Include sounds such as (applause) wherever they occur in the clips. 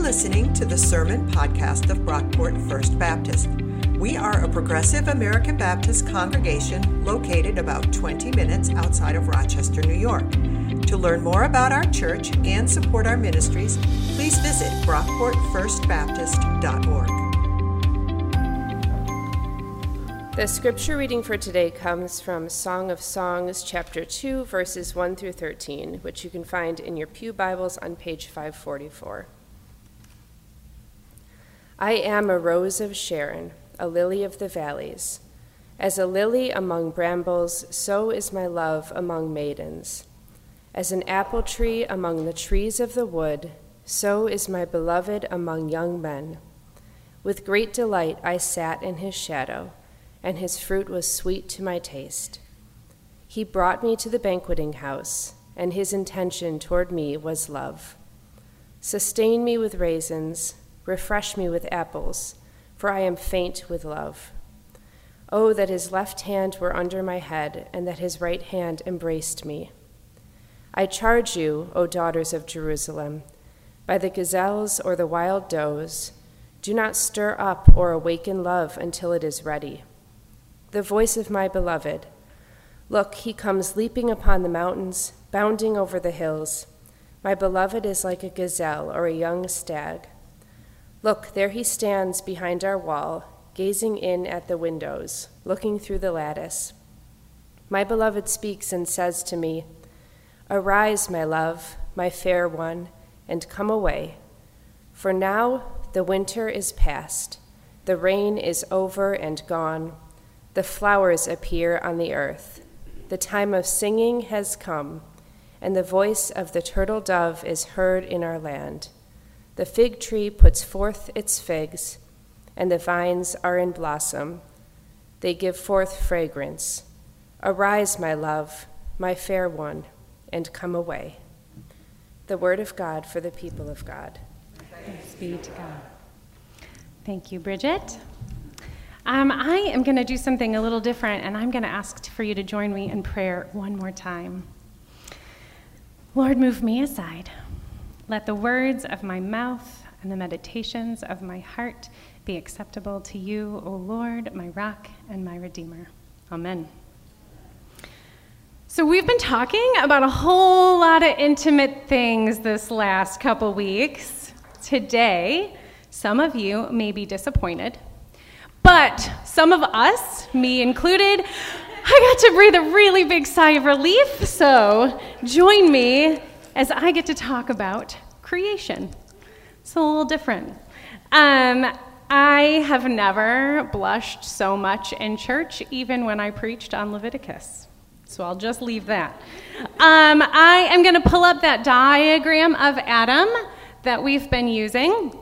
listening to the Sermon Podcast of Brockport First Baptist. We are a progressive American Baptist congregation located about 20 minutes outside of Rochester, New York. To learn more about our church and support our ministries, please visit brockportfirstbaptist.org. The scripture reading for today comes from Song of Songs, chapter 2, verses 1 through 13, which you can find in your Pew Bibles on page 544. I am a rose of Sharon a lily of the valleys. As a lily among brambles, so is my love among maidens. As an apple tree among the trees of the wood, so is my beloved among young men. With great delight I sat in his shadow, and his fruit was sweet to my taste. He brought me to the banqueting house, and his intention toward me was love. Sustain me with raisins, refresh me with apples for I am faint with love. Oh, that his left hand were under my head, and that his right hand embraced me. I charge you, O daughters of Jerusalem, by the gazelles or the wild does, do not stir up or awaken love until it is ready. The voice of my beloved, look, he comes leaping upon the mountains, bounding over the hills. My beloved is like a gazelle or a young stag. Look, there he stands behind our wall, gazing in at the windows, looking through the lattice. My beloved speaks and says to me, Arise, my love, my fair one, and come away. For now the winter is past, the rain is over and gone, the flowers appear on the earth. The time of singing has come, and the voice of the turtle dove is heard in our land. The fig tree puts forth its figs, and the vines are in blossom. They give forth fragrance. Arise, my love, my fair one, and come away. The word of God for the people of God. Thanks be to God. Thank you, Bridget. Um, I am going to do something a little different, and I'm going to ask for you to join me in prayer one more time. Lord, move me aside. Let the words of my mouth and the meditations of my heart be acceptable to you, O Lord, my rock and my redeemer. Amen. So, we've been talking about a whole lot of intimate things this last couple weeks. Today, some of you may be disappointed, but some of us, me included, I got to breathe a really big sigh of relief. So, join me as I get to talk about creation. It's a little different. Um, I have never blushed so much in church, even when I preached on Leviticus. So I'll just leave that. Um, I am going to pull up that diagram of Adam that we've been using.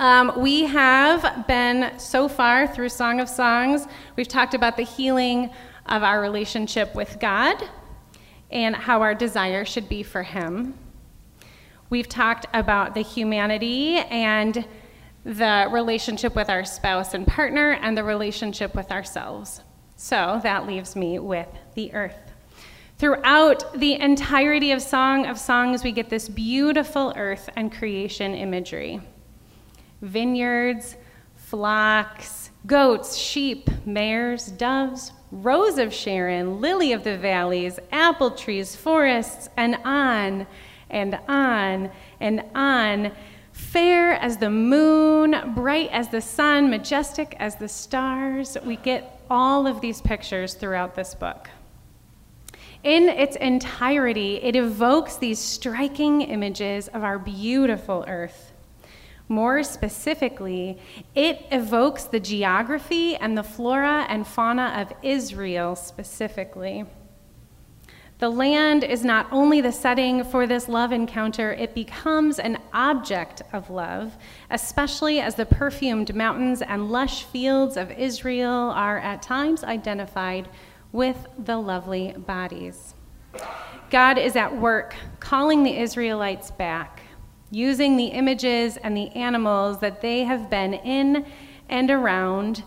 Um, we have been so far through Song of Songs, we've talked about the healing of our relationship with God and how our desire should be for Him. We've talked about the humanity and the relationship with our spouse and partner and the relationship with ourselves. So that leaves me with the earth. Throughout the entirety of Song of Songs, we get this beautiful earth and creation imagery vineyards, flocks, goats, sheep, mares, doves, rose of Sharon, lily of the valleys, apple trees, forests, and on and on and on. Fair as the moon, bright as the sun, majestic as the stars. We get all of these pictures throughout this book. In its entirety, it evokes these striking images of our beautiful earth. More specifically, it evokes the geography and the flora and fauna of Israel specifically. The land is not only the setting for this love encounter, it becomes an object of love, especially as the perfumed mountains and lush fields of Israel are at times identified with the lovely bodies. God is at work calling the Israelites back, using the images and the animals that they have been in and around,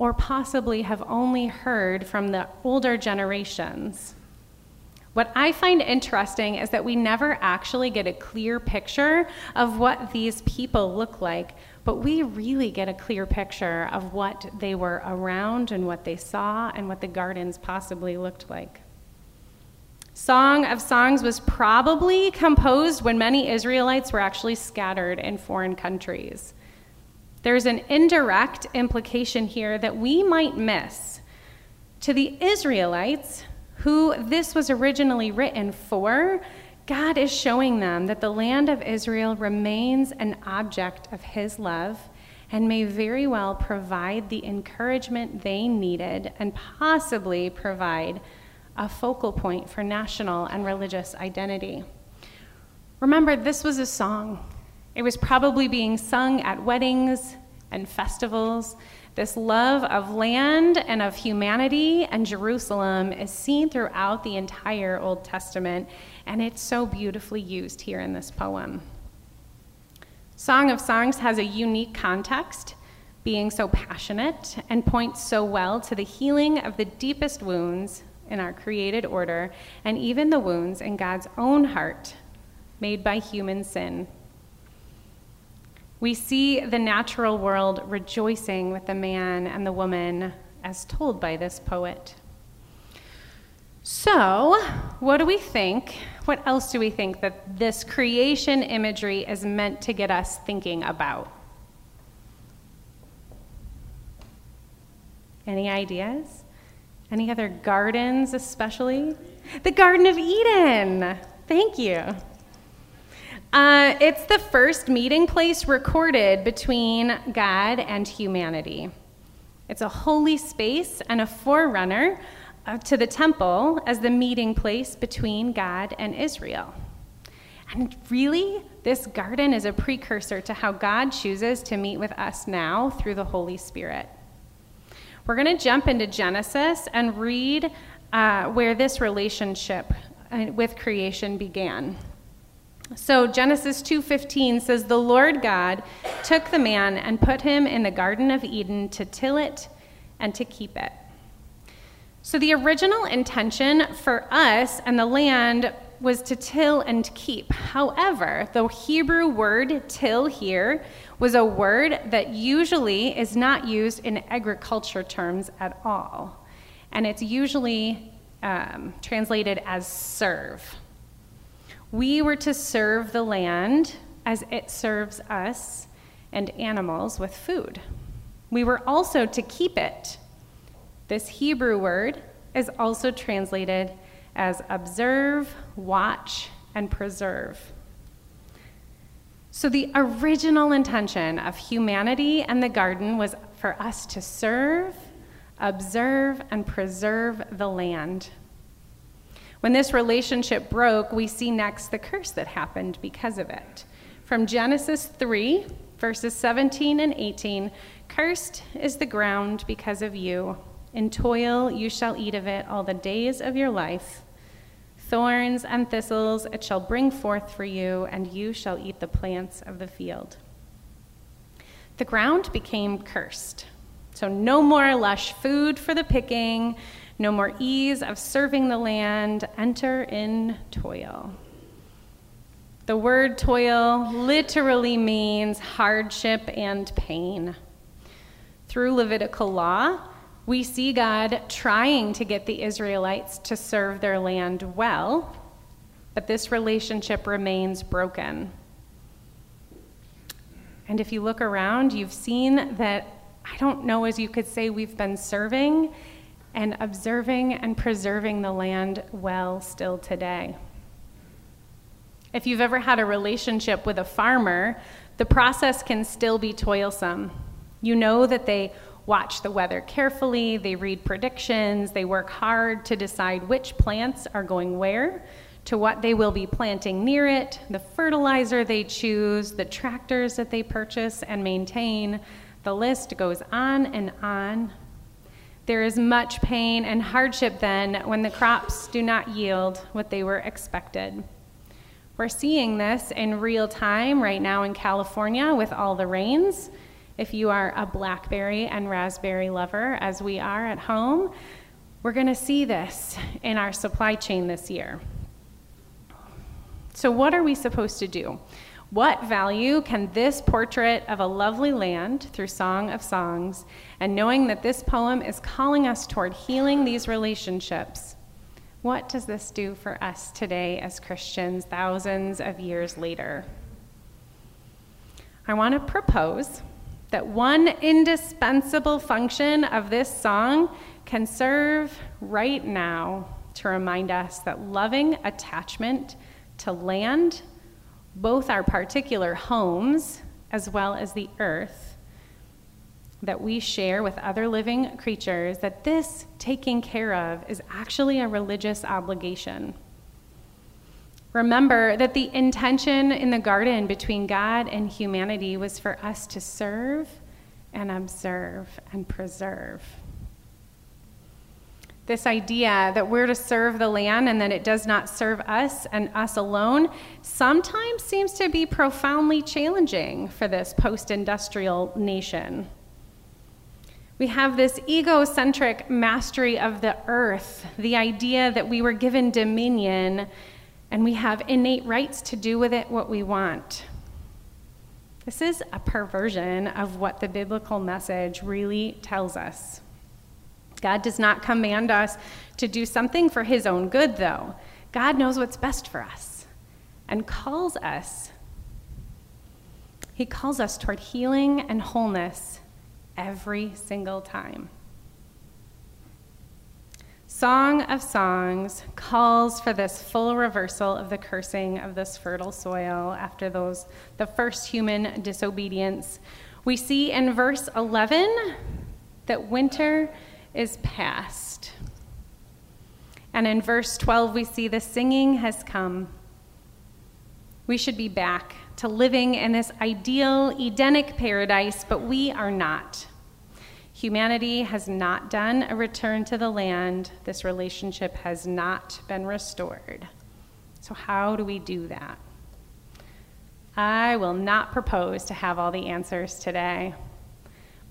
or possibly have only heard from the older generations What I find interesting is that we never actually get a clear picture of what these people look like, but we really get a clear picture of what they were around and what they saw and what the gardens possibly looked like. Song of Songs was probably composed when many Israelites were actually scattered in foreign countries. There's an indirect implication here that we might miss. To the Israelites, who this was originally written for, God is showing them that the land of Israel remains an object of His love and may very well provide the encouragement they needed and possibly provide a focal point for national and religious identity. Remember, this was a song. It was probably being sung at weddings and festivals. This love of land and of humanity and Jerusalem is seen throughout the entire Old Testament, and it's so beautifully used here in this poem. Song of Songs has a unique context, being so passionate, and points so well to the healing of the deepest wounds in our created order, and even the wounds in God's own heart made by human sin. We see the natural world rejoicing with the man and the woman as told by this poet. So, what do we think? What else do we think that this creation imagery is meant to get us thinking about? Any ideas? Any other gardens, especially? The Garden of Eden. Thank you. Uh, it's the first meeting place recorded between God and humanity. It's a holy space and a forerunner uh, to the temple as the meeting place between God and Israel. And really, this garden is a precursor to how God chooses to meet with us now through the Holy Spirit. We're going to jump into Genesis and read uh, where this relationship uh, with creation began. So Genesis 2:15 says the Lord God took the man and put him in the garden of Eden to till it and to keep it. So the original intention for us and the land was to till and keep. However, the Hebrew word till here was a word that usually is not used in agriculture terms at all. And it's usually um, translated as serve. We were to serve the land as it serves us and animals with food. We were also to keep it. This Hebrew word is also translated as observe, watch, and preserve. So, the original intention of humanity and the garden was for us to serve, observe, and preserve the land. When this relationship broke, we see next the curse that happened because of it. From Genesis 3, verses 17 and 18 Cursed is the ground because of you. In toil you shall eat of it all the days of your life. Thorns and thistles it shall bring forth for you, and you shall eat the plants of the field. The ground became cursed. So, no more lush food for the picking, no more ease of serving the land, enter in toil. The word toil literally means hardship and pain. Through Levitical law, we see God trying to get the Israelites to serve their land well, but this relationship remains broken. And if you look around, you've seen that I don't know as you could say we've been serving and observing and preserving the land well still today. If you've ever had a relationship with a farmer, the process can still be toilsome. You know that they watch the weather carefully, they read predictions, they work hard to decide which plants are going where, to what they will be planting near it, the fertilizer they choose, the tractors that they purchase and maintain. The list goes on and on. There is much pain and hardship then when the crops do not yield what they were expected. We're seeing this in real time right now in California with all the rains. If you are a blackberry and raspberry lover, as we are at home, We're going to see this in our supply chain this year. So, what are we supposed to do? What value can this portrait of a lovely land through Song of Songs, and knowing that this poem is calling us toward healing these relationships, what does this do for us today as Christians, thousands of years later? I want to propose that one indispensable function of this song can serve right now to remind us that loving attachment to land, both our particular homes as well as the earth, that we share with other living creatures, that this taking care of is actually a religious obligation. Remember that the intention in the garden between God and humanity was for us to serve and observe and preserve. This idea that we're to serve the land and that it does not serve us and us alone sometimes seems to be profoundly challenging for this post industrial nation. We have this egocentric mastery of the earth, the idea that we were given dominion and we have innate rights to do with it what we want. This is a perversion of what the biblical message really tells us. God does not command us to do something for his own good, though. God knows what's best for us and calls us. He calls us toward healing and wholeness every single time. Song of Songs calls for this full reversal of the cursing of this fertile soil after those the first human disobedience. We see in verse 11 that winter is past. And in verse 12 we see the singing has come. We should be back to living in this ideal Edenic paradise, but we are not. Humanity has not done a return to the land. This relationship has not been restored. So, how do we do that? I will not propose to have all the answers today,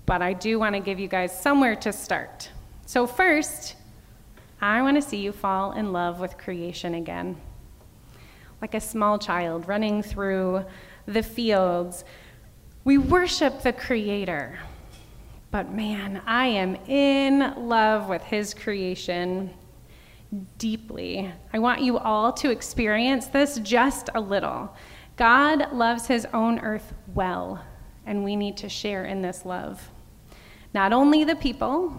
but I do want to give you guys somewhere to start. So, first, I want to see you fall in love with creation again. Like a small child running through the fields, we worship the Creator. But man, I am in love with his creation deeply. I want you all to experience this just a little. God loves his own earth well, and we need to share in this love. Not only the people,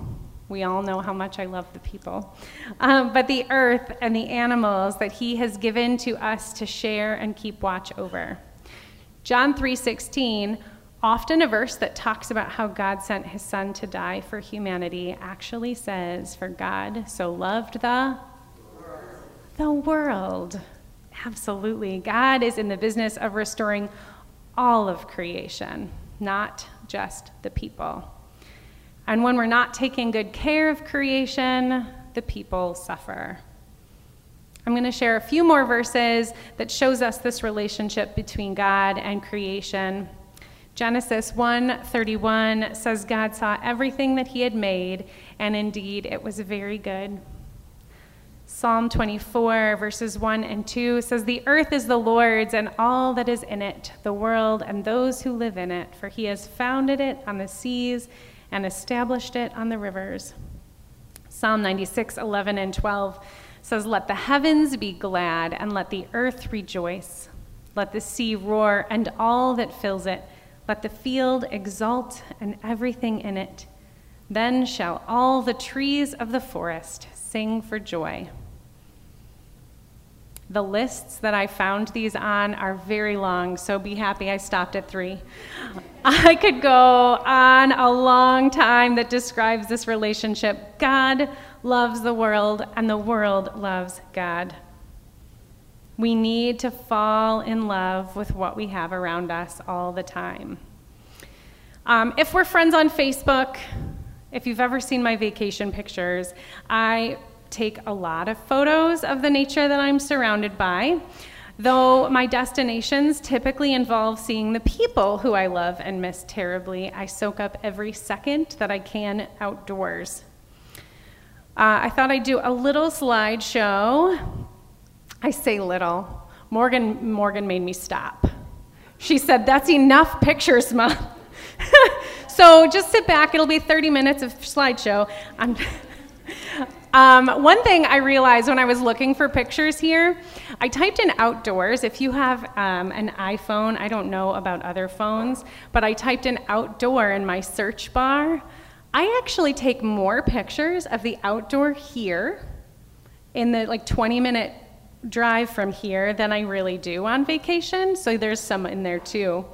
we all know how much I love the people, um, but the earth and the animals that he has given to us to share and keep watch over. John 3:16 Often, a verse that talks about how God sent his son to die for humanity actually says, For God so loved the the world. Absolutely. God is in the business of restoring all of creation, not just the people. And when we're not taking good care of creation, the people suffer. I'm going to share a few more verses that shows us this relationship between God and creation. Genesis 1:31 says God saw everything that he had made and indeed it was very good. Psalm 24 verses 1 and 2 says the earth is the Lord's and all that is in it, the world and those who live in it, for he has founded it on the seas and established it on the rivers. Psalm 96, 11 and 12 says, Let the heavens be glad and let the earth rejoice. Let the sea roar and all that fills it. Let the field exult and everything in it. Then shall all the trees of the forest sing for joy. The lists that I found these on are very long, so be happy I stopped at three. I could go on a long time that describes this relationship. God loves the world, and the world loves God. We need to fall in love with what we have around us all the time. Um, if we're friends on Facebook, if you've ever seen my vacation pictures, I take a lot of photos of the nature that I'm surrounded by. Though my destinations typically involve seeing the people who I love and miss terribly, I soak up every second that I can outdoors. Uh, I thought I'd do a little slideshow. I say little. Morgan, Morgan made me stop. She said, That's enough pictures, Mom. (laughs) so just sit back. It'll be 30 minutes of slideshow. (laughs) Um, one thing I realized when I was looking for pictures here, I typed in outdoors. If you have um, an iPhone, I don't know about other phones, but I typed in outdoor in my search bar. I actually take more pictures of the outdoor here in the like 20 minute drive from here than I really do on vacation, so there's some in there too.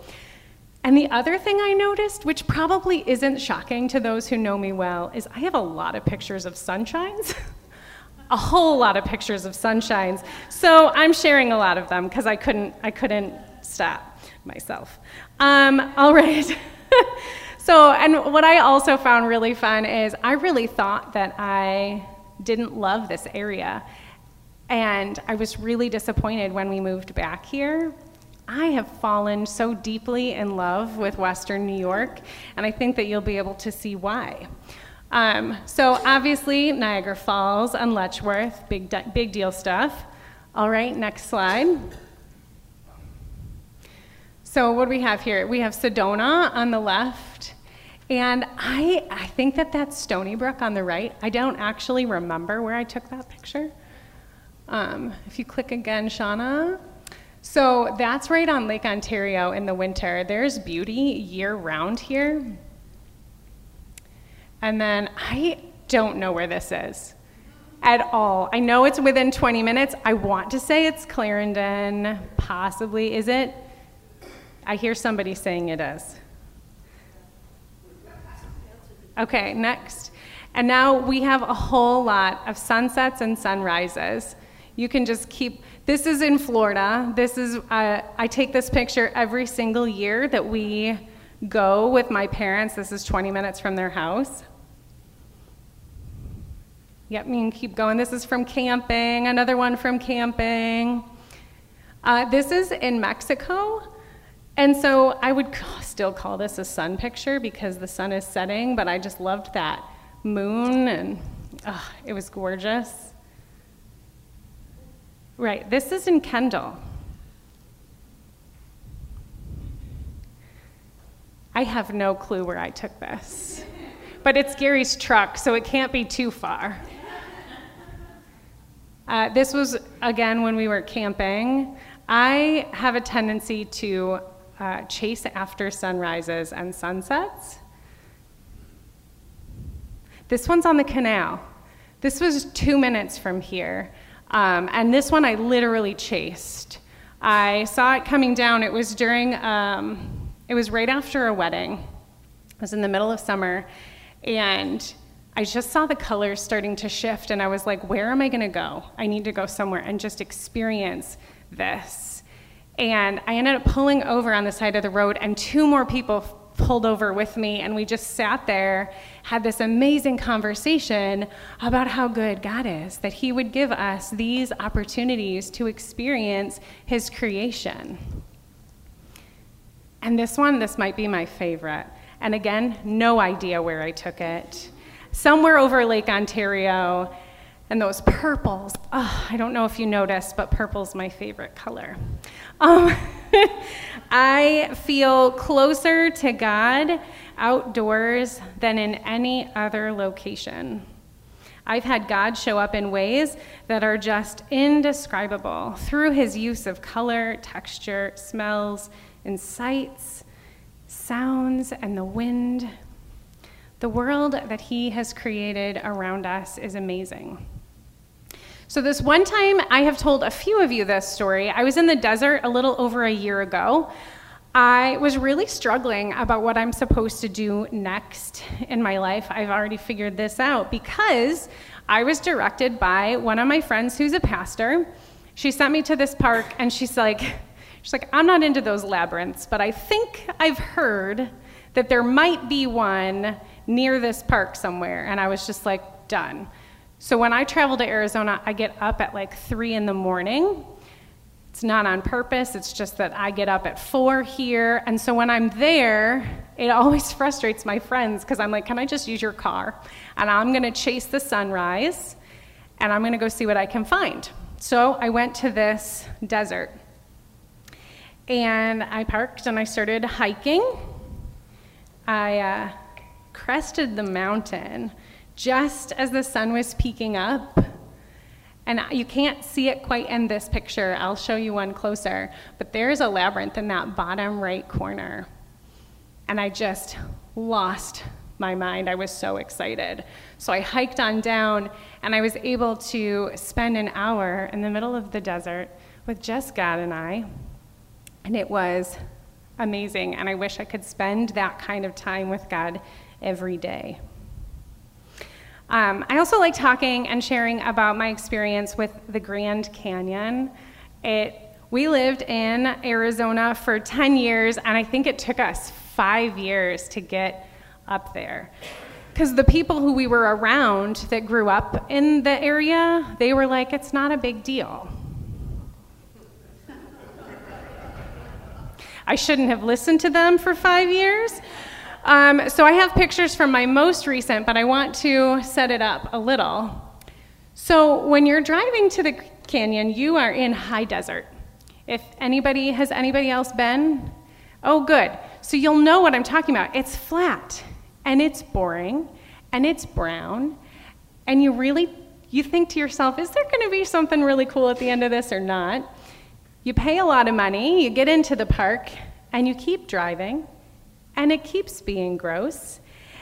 And the other thing I noticed, which probably isn't shocking to those who know me well, is I have a lot of pictures of sunshines. (laughs) a whole lot of pictures of sunshines. So I'm sharing a lot of them because I couldn't I couldn't stop myself. Um, all right. (laughs) so and what I also found really fun is I really thought that I didn't love this area. And I was really disappointed when we moved back here I have fallen so deeply in love with Western New York, and I think that you'll be able to see why. Um, so, obviously, Niagara Falls and Letchworth, big, big deal stuff. All right, next slide. So, what do we have here? We have Sedona on the left, and I, I think that that's Stony Brook on the right. I don't actually remember where I took that picture. Um, if you click again, Shauna. So that's right on Lake Ontario in the winter. There's beauty year round here. And then I don't know where this is at all. I know it's within 20 minutes. I want to say it's Clarendon, possibly. Is it? I hear somebody saying it is. Okay, next. And now we have a whole lot of sunsets and sunrises. You can just keep this is in Florida. This is, uh, I take this picture every single year that we go with my parents. This is 20 minutes from their house. Yep, you can keep going. This is from camping, another one from camping. Uh, this is in Mexico. And so I would still call this a sun picture because the sun is setting, but I just loved that moon and oh, it was gorgeous. Right, this is in Kendall. I have no clue where I took this, but it's Gary's truck, so it can't be too far. Uh, this was, again, when we were camping. I have a tendency to uh, chase after sunrises and sunsets. This one's on the canal. This was two minutes from here. Um, and this one I literally chased. I saw it coming down. It was during, um, it was right after a wedding. It was in the middle of summer. And I just saw the colors starting to shift. And I was like, where am I going to go? I need to go somewhere and just experience this. And I ended up pulling over on the side of the road, and two more people pulled over with me, and we just sat there, had this amazing conversation about how good God is, that He would give us these opportunities to experience His creation. And this one, this might be my favorite. And again, no idea where I took it. Somewhere over Lake Ontario, and those purples. Oh, I don't know if you noticed, but purple's my favorite color. Um, (laughs) I feel closer to God outdoors than in any other location. I've had God show up in ways that are just indescribable through his use of color, texture, smells, and sights, sounds, and the wind. The world that he has created around us is amazing. So, this one time, I have told a few of you this story. I was in the desert a little over a year ago. I was really struggling about what I'm supposed to do next in my life. I've already figured this out because I was directed by one of my friends who's a pastor. She sent me to this park and she's like, she's like, I'm not into those labyrinths, but I think I've heard that there might be one near this park somewhere. And I was just like, done. So when I travel to Arizona, I get up at like three in the morning. It's not on purpose, it's just that I get up at four here. And so when I'm there, it always (laughs) frustrates my friends because I'm like, can I just use your car? And I'm going to chase the sunrise and I'm going to go see what I can find. So I went to this desert and I parked and I started hiking. I uh, crested the mountain just as the sun was peeking up. And you can't see it quite in this picture. I'll show you one closer. But there's a labyrinth in that bottom right corner. And I just lost my mind. I was so excited. So I hiked on down, and I was able to spend an hour in the middle of the desert with just God and I. And it was amazing. And I wish I could spend that kind of time with God every day. Um, I also like talking and sharing about my experience with the Grand Canyon. It, we lived in Arizona for 10 years, and I think it took us five years to get up there. Because the people who we were around that grew up in the area, they were like, it's not a big deal. (laughs) I shouldn't have listened to them for five years. Um, so I have pictures from my most recent, but I want to set it up a little. So when you're driving to the canyon, you are in high desert. If anybody has anybody else been, oh good. So you'll know what I'm talking about. It's flat and it's boring and it's brown and you really you think to yourself, is there going to be something really cool at the end of this or not? You pay a lot of money, you get into the park, and you keep driving, and it keeps being gross.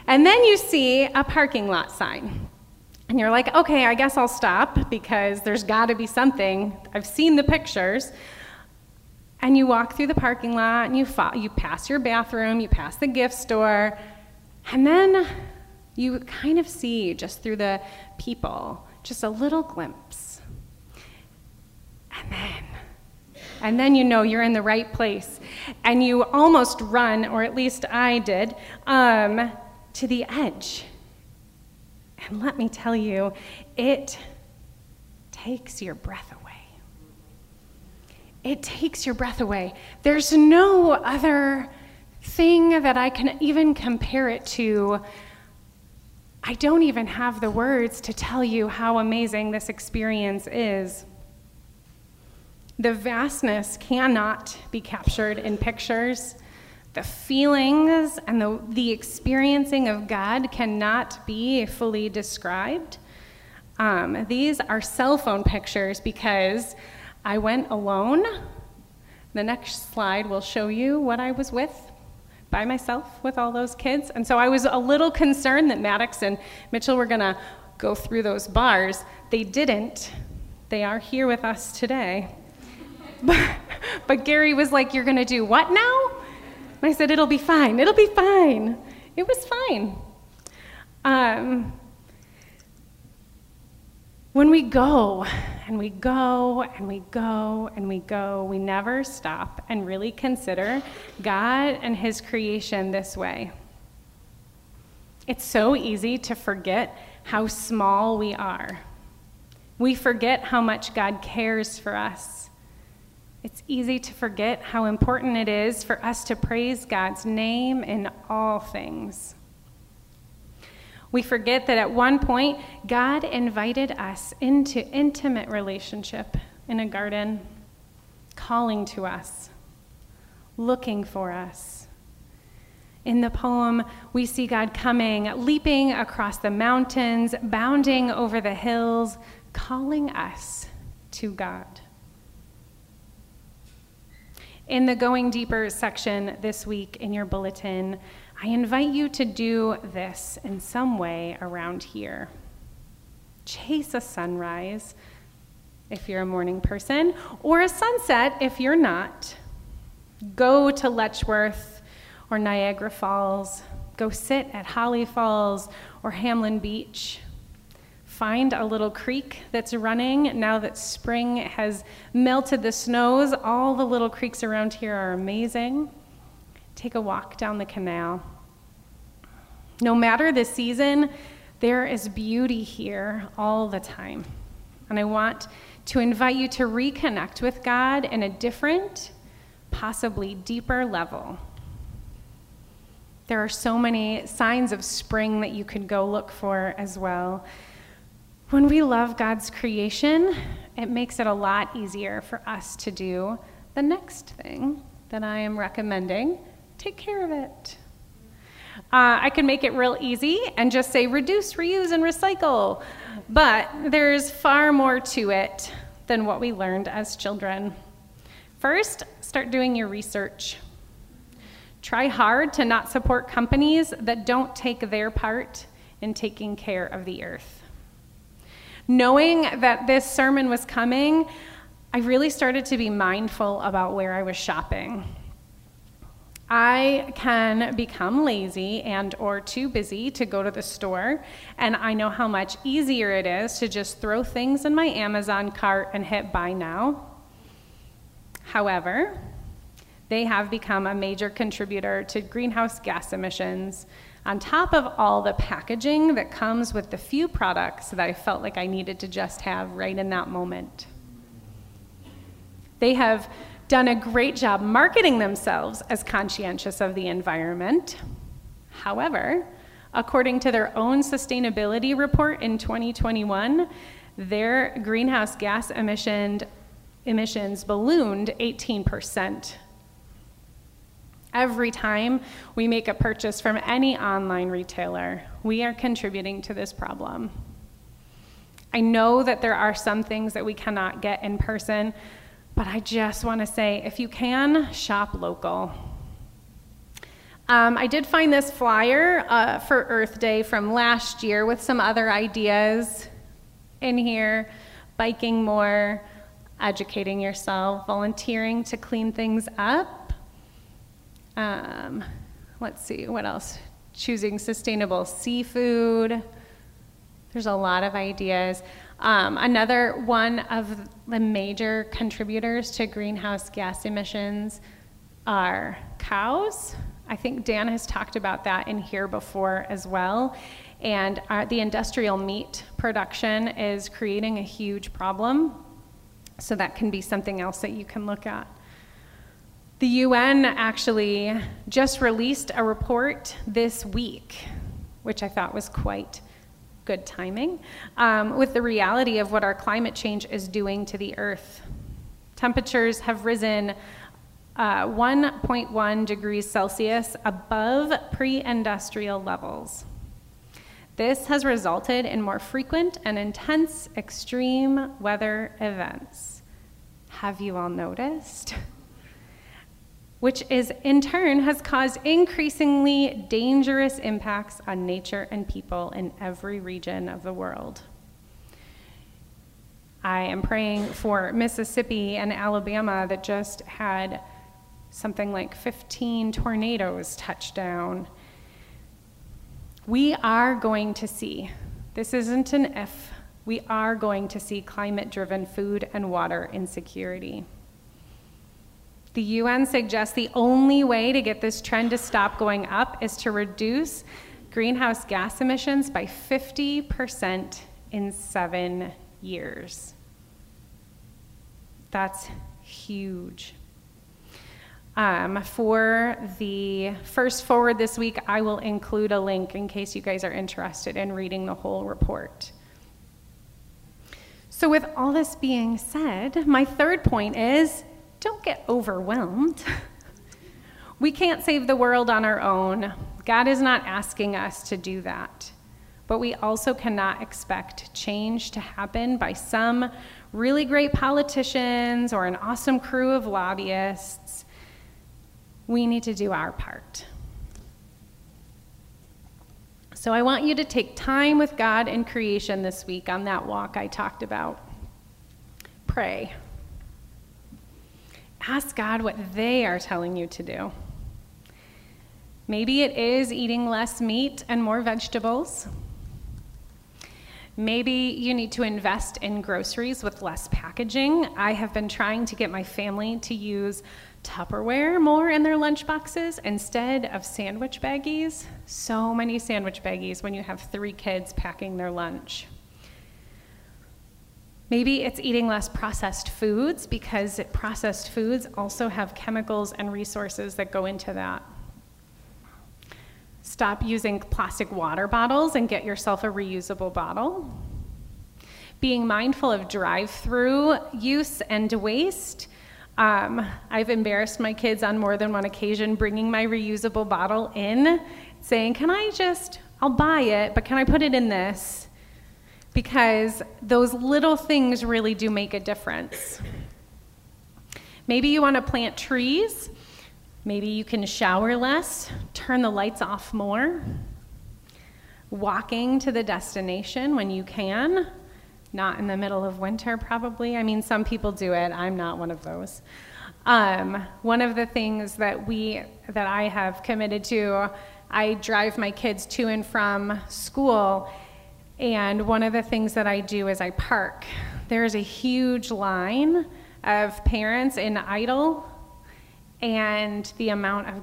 And then you see a parking lot sign. And you're like, okay, I guess I'll stop because there's got to be something. I've seen the pictures. And you walk through the parking lot and you, you pass your bathroom, you pass the gift store, and then you kind of see just through the people just a little glimpse. And then and then you know you're in the right place. And you almost run, or at least I did, um, to the edge. And let me tell you, it takes your breath away. It takes your breath away. There's no other thing that I can even compare it to. I don't even have the words to tell you how amazing this experience is. The vastness cannot be captured in pictures. The feelings and the, the experiencing of God cannot be fully described. Um, these are cell phone pictures because I went alone. The next slide will show you what I was with by myself with all those kids. And so I was a little concerned that Maddox and Mitchell were going to go through those bars. They didn't. They are here with us today. But, but Gary was like, You're going to do what now? And I said, It'll be fine. It'll be fine. It was fine. Um, when we go and we go and we go and we go, we never stop and really consider God and His creation this way. It's so easy to forget how small we are. We forget how much God cares for us. It's easy to forget how important it is for us to praise God's name in all things. We forget that at one point, God invited us into intimate relationship in a garden, calling to us, looking for us. In the poem, we see God coming, leaping across the mountains, bounding over the hills, calling us to God. In the Going Deeper section this week in your bulletin, I invite you to do this in some way around here. Chase a sunrise if you're a morning person, or a sunset if you're not. Go to Letchworth or Niagara Falls. Go sit at Holley Falls or Hamlin Beach find a little creek that's running now that spring has melted the snows. All the little creeks around here are amazing. Take a walk down the canal. No matter the season, there is beauty here all the time. And I want to invite you to reconnect with God in a different, possibly deeper level. There are so many signs of spring that you could go look for as well. When we love God's creation, it makes it a lot easier for us to do the next thing that I am recommending take care of it. Uh, I could make it real easy and just say reduce, reuse, and recycle. But there's far more to it than what we learned as children. First, start doing your research. Try hard to not support companies that don't take their part in taking care of the earth. Knowing that this sermon was coming, I really started to be mindful about where I was shopping. I can become lazy and or too busy to go to the store, and I know how much easier it is to just throw things in my Amazon cart and hit buy now. However, they have become a major contributor to greenhouse gas emissions, on top of all the packaging that comes with the few products that I felt like I needed to just have right in that moment. They have done a great job marketing themselves as conscientious of the environment. However, according to their own sustainability report in 2021, their greenhouse gas emission, emissions ballooned 18%. Every time we make a purchase from any online retailer, we are contributing to this problem. I know that there are some things that we cannot get in person, but I just want to say if you can, shop local. Um, I did find this flyer uh, for Earth Day from last year with some other ideas in here biking more, educating yourself, volunteering to clean things up. Um, let's see, what else? Choosing sustainable seafood. There's a lot of ideas. Um, another one of the major contributors to greenhouse gas emissions are cows. I think Dan has talked about that in here before as well. And our, the industrial meat production is creating a huge problem. So that can be something else that you can look at. The UN actually just released a report this week, which I thought was quite good timing, um, with the reality of what our climate change is doing to the earth. Temperatures have risen uh, 1.1 degrees Celsius above pre industrial levels. This has resulted in more frequent and intense extreme weather events. Have you all noticed? Which is in turn has caused increasingly dangerous impacts on nature and people in every region of the world. I am praying for Mississippi and Alabama that just had something like 15 tornadoes touch down. We are going to see, this isn't an if, we are going to see climate driven food and water insecurity. The UN suggests the only way to get this trend to stop going up is to reduce greenhouse gas emissions by 50% in seven years. That's huge. Um, for the first forward this week, I will include a link in case you guys are interested in reading the whole report. So, with all this being said, my third point is don't get overwhelmed. we can't save the world on our own. God is not asking us to do that. But we also cannot expect change to happen by some really great politicians or an awesome crew of lobbyists. We need to do our part. So I want you to take time with God and creation this week on that walk I talked about. Pray. Ask God what they are telling you to do. Maybe it is eating less meat and more vegetables. Maybe you need to invest in groceries with less packaging. I have been trying to get my family to use Tupperware more in their lunchboxes instead of sandwich baggies. So many sandwich baggies when you have three kids packing their lunch. Maybe it's eating less processed foods because processed foods also have chemicals and resources that go into that. Stop using plastic water bottles and get yourself a reusable bottle. Being mindful of drive through use and waste. Um, I've embarrassed my kids on more than one occasion bringing my reusable bottle in, saying, Can I just, I'll buy it, but can I put it in this? Because those little things really do make a difference. Maybe you want to plant trees Maybe you can shower less, turn the lights off more, walking to the destination when you can, not in the middle of winter, probably. I mean, some people do it, I'm not one of those. Um, one of the things that we that I have committed to, I drive my kids to and from school, and one of the things that I do is I park. There's a huge line of parents in idle and the amount of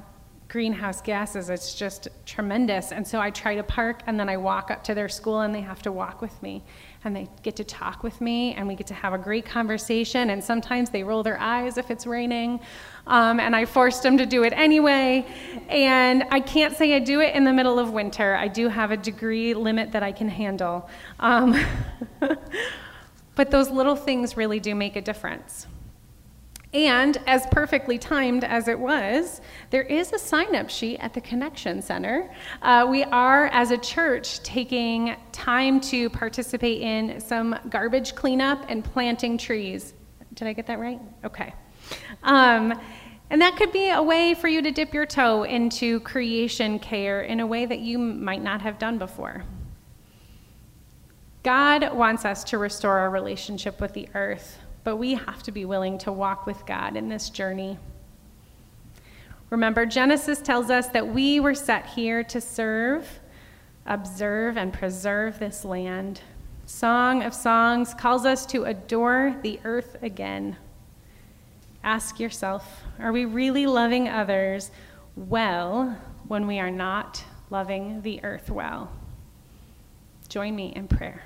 greenhouse gases it's just tremendous and so i try to park and then i walk up to their school and they have to walk with me and they get to talk with me and we get to have a great conversation and sometimes they roll their eyes if it's raining um, and i forced them to do it anyway. And i can't say i do it in the middle of winter. I do have a degree limit that i can handle. Um, (laughs) but those little things really do make a difference and as perfectly timed as it was, there is a sign up sheet at the Connection Center. Uh, we are, as a church, taking time to participate in some garbage cleanup and planting trees. Did I get that right? Okay. Um, and that could be a way for you to dip your toe into creation care in a way that you might not have done before. God wants us to restore our relationship with the earth but we have to be willing to walk with God in this journey. Remember, Genesis tells us that we were set here to serve, observe, and preserve this land. Song of Songs calls us to adore the earth again. Ask yourself are we really loving others well when we are not loving the earth well? Join me in prayer.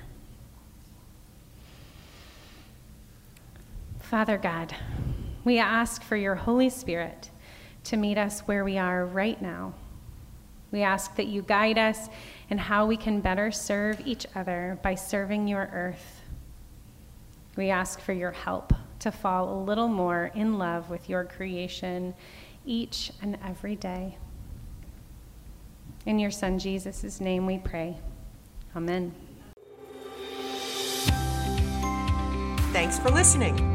Father God, we ask for your Holy Spirit to meet us where we are right now. We ask that you guide us in how we can better serve each other by serving your earth. We ask for your help to fall a little more in love with your creation each and every day. In your Son Jesus' name we pray. Amen. Thanks for listening.